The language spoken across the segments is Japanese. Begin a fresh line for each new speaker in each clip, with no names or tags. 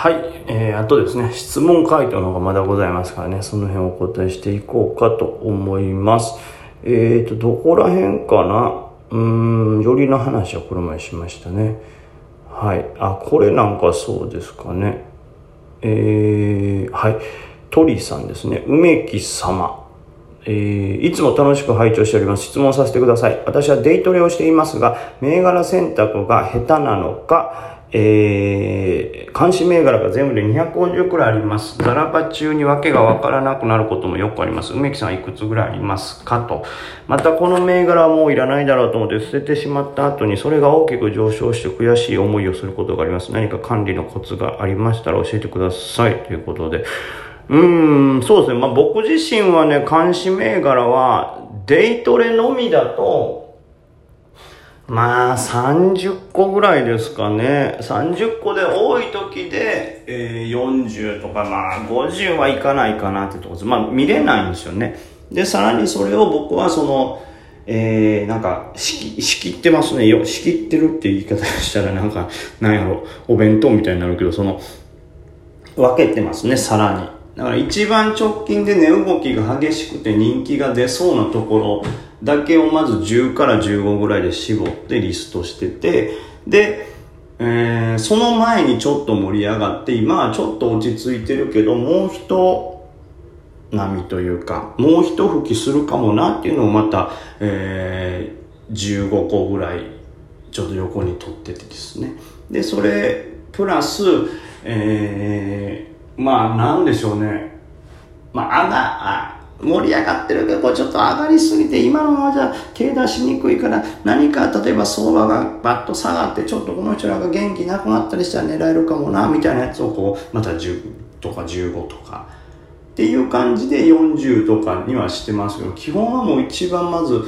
はい、えー、あとですね、質問回答の方がまだございますからね、その辺をお答えしていこうかと思います。えーと、どこら辺かな？うーん、よりの話はこの前しましたね。はい。あ、これなんかそうですかね。えー、はい。鳥さんですね。梅木様。えー、いつも楽しく拝聴しております。質問させてください。私はデイトレをしていますが、銘柄選択が下手なのか、えー、監視銘柄が全部で250くらいあります。ザラバ中に訳がわからなくなることもよくあります。梅木さんいくつぐらいありますかと。またこの銘柄はもういらないだろうと思って捨ててしまった後にそれが大きく上昇して悔しい思いをすることがあります。何か管理のコツがありましたら教えてください。ということで。うん、そうですね。まあ僕自身はね、監視銘柄はデイトレのみだとまあ、30個ぐらいですかね。30個で多い時で、えー、40とか、まあ、50はいかないかなってとこです。まあ、見れないんですよね。で、さらにそれを僕はその、えー、なんか、仕仕切ってますね。よ、仕切ってるって言い方したらなんか、なんやろ、お弁当みたいになるけど、その、分けてますね、さらに。だから一番直近で値動きが激しくて人気が出そうなところ、だけをまず10から15ぐらいで絞ってリストしてて、で、えー、その前にちょっと盛り上がって、今はちょっと落ち着いてるけど、もう一波というか、もう一吹きするかもなっていうのをまた、えー、15個ぐらいちょっと横に取っててですね。で、それ、プラス、えー、まあなんでしょうね。まあ、あが、あ、盛り上がってるけど、ちょっと上がりすぎて、今のままじゃ手出しにくいから、何か例えば相場がバッと下がって、ちょっとこの人らが元気なくなったりしたら狙えるかもな、みたいなやつをこう、また10とか15とか、っていう感じで40とかにはしてますけど、基本はもう一番まず、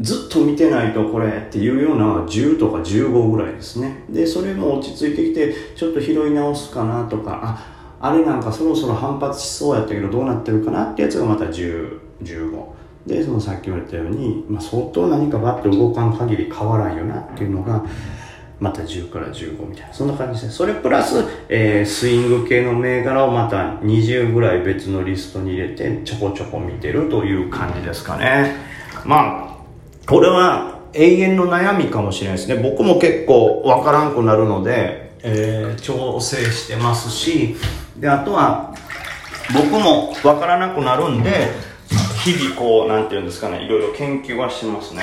ずっと見てないとこれっていうような10とか15ぐらいですね。で、それも落ち着いてきて、ちょっと拾い直すかなとか、あ、あれなんかそろそろ反発しそうやったけどどうなってるかなってやつがまた10、15。で、そのさっきも言ったように、まあ、相当何かバッと動かん限り変わらんよなっていうのが、また10から15みたいな。そんな感じですね。それプラス、えー、スイング系の銘柄をまた20ぐらい別のリストに入れてちょこちょこ見てるという感じですかね。まあ、これは永遠の悩みかもしれないですね。僕も結構わからんくなるので、えー、調整してますし、で、あとは、僕もわからなくなるんで、日々こう、なんていうんですかね、いろいろ研究はしてますね。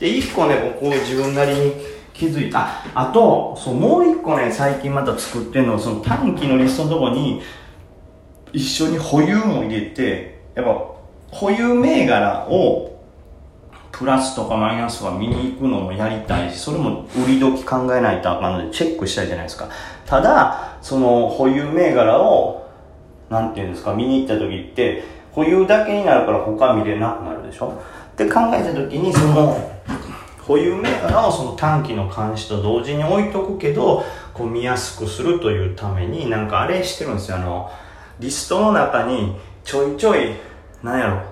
で、一個ね、僕自分なりに気づいた。あと、そう、もう一個ね、最近また作ってんのは、その短期のリストのとこに、一緒に保有も入れて、やっぱ、保有銘柄を、プラスとかマイナスとか見に行くのもやりたいし、それも売り時考えないとあかんので、チェックしたいじゃないですか。ただ、その保有銘柄を、なんていうんですか、見に行った時って、保有だけになるから他見れなくなるでしょ？って考えた時に、その、保有銘柄をその短期の監視と同時に置いとくけど、こう見やすくするというために、なんかあれしてるんですよ。あの、リストの中にちょいちょい、なんやろ、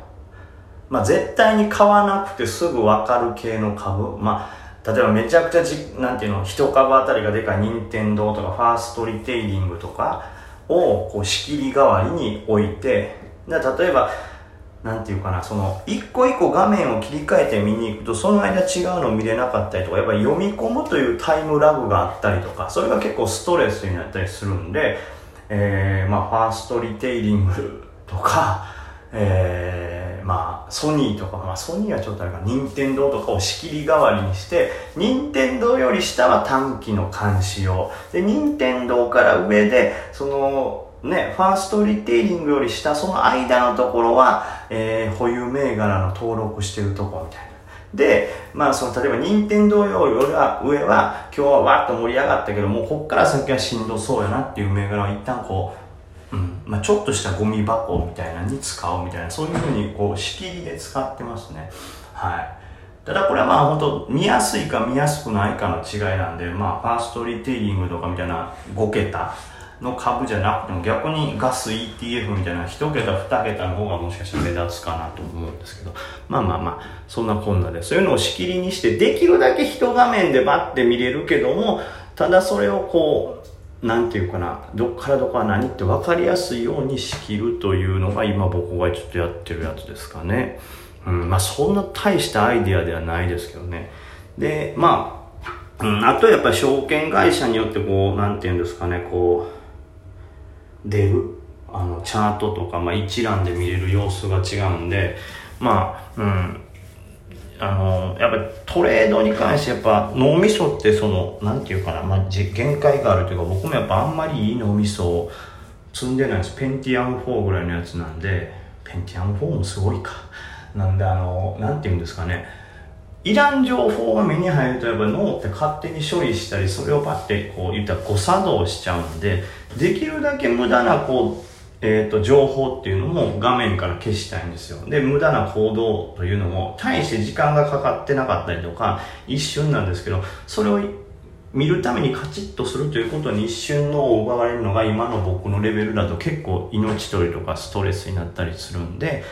まあ絶対に買わなくてすぐわかる系の株。まあ例えばめちゃくちゃじ、なんていうの、一株あたりがでかい任天堂とかファーストリテイリングとかをこう仕切り代わりに置いて、で例えば、なんていうかな、その、一個一個画面を切り替えて見に行くと、その間違うの見れなかったりとか、やっぱり読み込むというタイムラグがあったりとか、それが結構ストレスになったりするんで、えー、まあ、ファーストリテイリングとか、えー、まあ、ソニーとか、まあ、ソニーはちょっとあれか、任天堂とかを仕切り代わりにして、任天堂より下は短期の監視用。で、任天堂から上で、その、ね、ファーストリテイリングより下、その間のところは、えー、保有銘柄の登録してるとこみたいな。で、まあ、その、例えば、任天堂用よりは上は、今日はわっと盛り上がったけどもう、こっから先はしんどそうやなっていう銘柄を一旦こう、うん。まあ、ちょっとしたゴミ箱みたいなのに使うみたいなそういうふうにこう仕切りで使ってますね。はい。ただこれはまあ本当見やすいか見やすくないかの違いなんでまあファーストリテイリングとかみたいな5桁の株じゃなくても逆にガス ETF みたいな1桁2桁の方がもしかしたら目立つかなと思うんですけど。まあまあまあそんなこんなでそういうのを仕切りにしてできるだけ一画面でバッて見れるけどもただそれをこううなんていうかなどっからどこは何って分かりやすいように仕切るというのが今僕がちょっとやってるやつですかね。うん、まあそんな大したアイデアではないですけどね。で、まあ、うん、あとやっぱり証券会社によってこう、なんていうんですかね、こう、出るあの、チャートとか、まあ一覧で見れる様子が違うんで、まあ、うん、あの、やっぱトレードに関してやっぱ脳みそってその、なんていうかな、まあ、限界があるというか僕もやっぱあんまりいい脳みそを積んでないです。ペンティアム4ぐらいのやつなんで、ペンティアム4もすごいか。なんであの、なんていうんですかね、いらん情報が目に入るとやっぱ脳って勝手に処理したり、それをパッてこう言ったら誤作動しちゃうんで、できるだけ無駄なこう、えっ、ー、と、情報っていうのも画面から消したいんですよ。で、無駄な行動というのも、大して時間がかかってなかったりとか、一瞬なんですけど、それを見るためにカチッとするということに一瞬のを奪われるのが今の僕のレベルだと結構命取りとかストレスになったりするんで、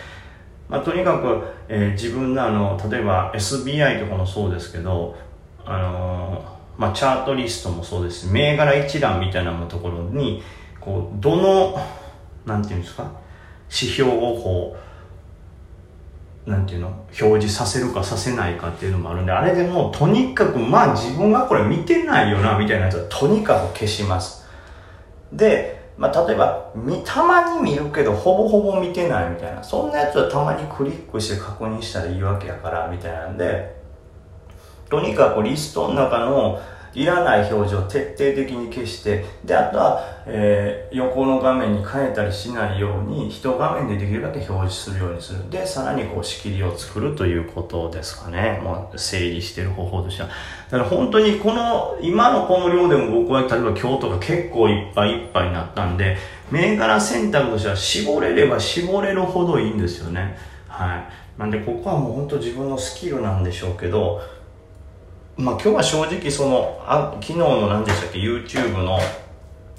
まあ、とにかく、えー、自分のあの、例えば SBI とかもそうですけど、あのー、まあ、チャートリストもそうです銘柄一覧みたいなところに、こう、どの、なんていうんですか指標をこうなんていうの表示させるかさせないかっていうのもあるんであれでもうとにかくまあ自分がこれ見てないよなみたいなやつはとにかく消します。でまあ、例えば見たまに見るけどほぼほぼ見てないみたいなそんなやつはたまにクリックして確認したらいいわけやからみたいなんでとにかくリストの中のいらない表示を徹底的に消して、で、あとは、えー、横の画面に変えたりしないように、一画面でできるだけ表示するようにする。で、さらにこう仕切りを作るということですかね。もう整理してる方法としては。だから本当にこの、今のこの量でも僕は例えば今日とか結構いっぱいいっぱいになったんで、銘柄選択としては絞れれば絞れるほどいいんですよね。はい。なんでここはもう本当自分のスキルなんでしょうけど、まあ今日は正直そのあ昨日の何でしたっけ YouTube の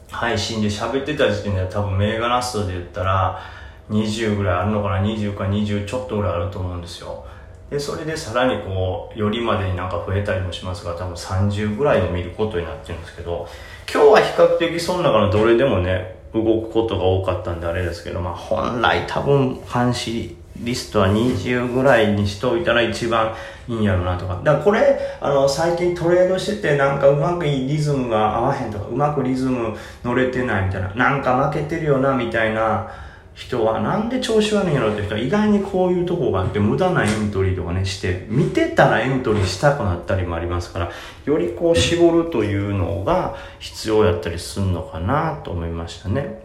配信で喋ってた時点では多分銘柄数で言ったら20ぐらいあるのかな20か20ちょっとぐらいあると思うんですよ。でそれでさらにこうよりまでになんか増えたりもしますが多分30ぐらいを見ることになってるんですけど今日は比較的その中のどれでもね動くことが多かったんであれですけどまあ本来多分監視リストは20ぐらいにしておいたら一番いいんやろうなとか。だからこれ、あの、最近トレードしててなんかうまくいいリズムが合わへんとか、うまくリズム乗れてないみたいな、なんか負けてるよなみたいな人はなんで調子悪いんやろって人は意外にこういうとこがあって無駄なエントリーとかねして、見てたらエントリーしたくなったりもありますから、よりこう絞るというのが必要やったりするのかなと思いましたね。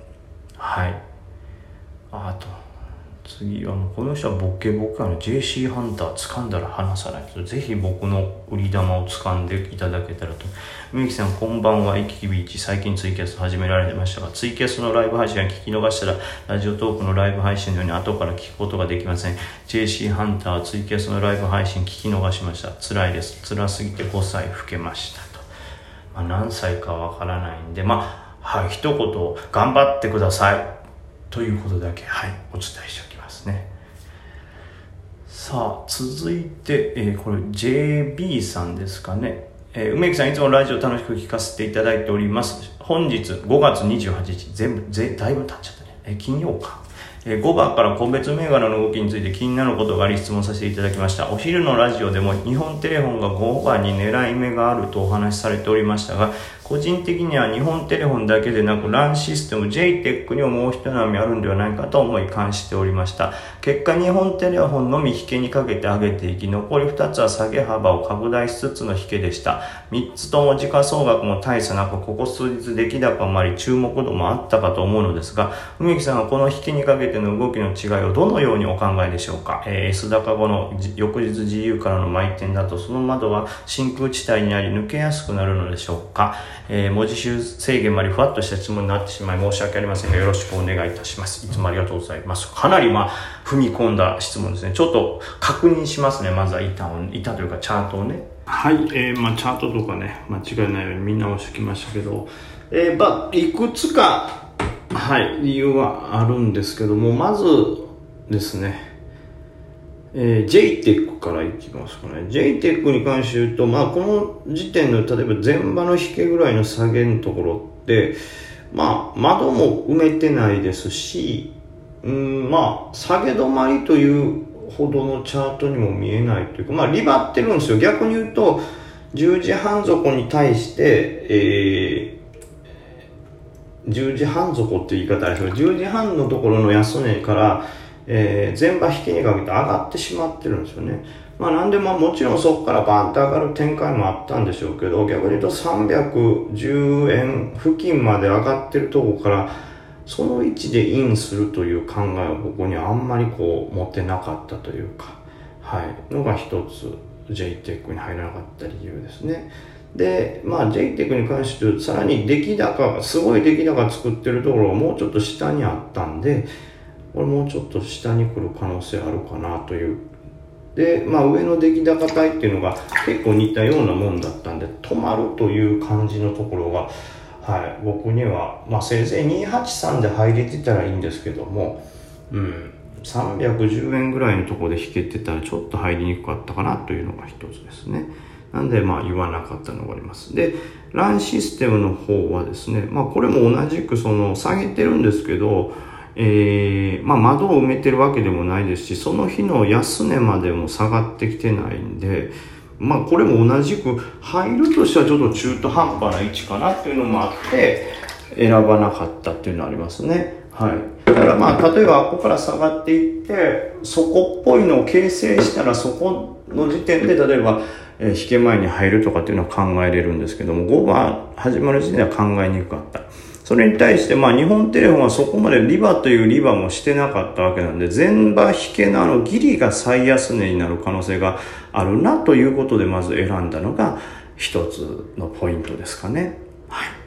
はい。あと、次はもうこの人はボケボケあの JC ハンター掴んだら離さないと。ぜひ僕の売り玉を掴んでいただけたらと。みゆきさんこんばんは。イキキビーチ最近ツイキャス始められてましたがツイキャスのライブ配信は聞き逃したらラジオトークのライブ配信のように後から聞くことができません。JC ハンターツイキャスのライブ配信聞き逃しました。辛いです。辛すぎて5歳老けましたと、まあ、何歳かわからないんで。まあはい一言頑張ってください。ということだけはいお伝えしておきますさあ続いて、えー、これ JB さんですかね、えー、梅木さんいつもラジオ楽しく聞かせていただいております。本日5月28日。全部ぜだいぶ経っちゃったね、えー、金曜か。え5番から個別銘柄の動きについて気になることがあり質問させていただきました。お昼のラジオでも日本テレフォンが5番に狙い目があるとお話しされておりましたが、個人的には日本テレフォンだけでなく LAN システム JTEC にももう一波あるんではないかと思い感しておりました。結果日本テレフォンのみ引けにかけて上げていき、残り2つは下げ幅を拡大しつつの引けでした。3つとも時価総額も大差なく、ここ数日出来高もあり注目度もあったかと思うのですが、梅木さんはこの引けにかけての動きの違いをどのようにお考えでしょうか、えー、S 高後の翌日自由からの毎点だとその窓は真空地帯にあり抜けやすくなるのでしょうか？えー、文字集制限までふわっとした質問になってしまい申し訳ありませんがよろしくお願いいたします。いつもありがとうございます。かなりまあ、踏み込んだ質問ですね。ちょっと確認しますね。まずは板を、板というかチャートをね。はい、えー、まあチャートとかね、間違いないように見直してきましたけど、えー、まあ、いくつか、はい、理由はあるんですけども、まずですね、えー、JTEC からいきますかね。JTEC に関して言うと、まあ、この時点の、例えば前場の引けぐらいの下げのところっで、まあ、窓も埋めてないですし、うん、まあ、下げ止まりというほどのチャートにも見えないというか、まあ、リバってるんですよ。逆に言うと、10時半底に対して、えー、10時半底って言い方あれですけど、10時半のところの安値から、えー、前場引きにかけて上がってしまってるんですよね。まあなんでまあもちろんそこからバンと上がる展開もあったんでしょうけど、逆に言うと310円付近まで上がってるとこから、その位置でインするという考えをここにあんまりこう持ってなかったというか、はい、のが一つ JTEC に入らなかった理由ですね。で、まあ JTEC に関してさらに出来高、すごい出来高作ってるところがもうちょっと下にあったんで、これもうちょっと下に来る可能性あるかなという。で、まあ上の出来高帯っていうのが結構似たようなもんだったんで、止まるという感じのところが、はい、僕には、まあ、せいぜい283で入れてたらいいんですけども、うん、310円ぐらいのところで引けてたらちょっと入りにくかったかなというのが一つですね。なんで、まあ言わなかったのがあります。で、ランシステムの方はですね、まあこれも同じくその下げてるんですけど、えー、まあ窓を埋めてるわけでもないですし、その日の安値までも下がってきてないんで、まあこれも同じく入るとしてはちょっと中途半端な位置かなっていうのもあって選ばなかったっていうのはありますね。はい。だからまあ例えばここから下がっていって底っぽいのを形成したらそこの時点で例えばえ引け前に入るとかっていうのは考えれるんですけども5番始まる時点では考えにくかった。それに対して、まあ、日本テレフォンはそこまでリバというリバもしてなかったわけなんで、全場引けのあのギリが最安値になる可能性があるなということで、まず選んだのが一つのポイントですかね。はい。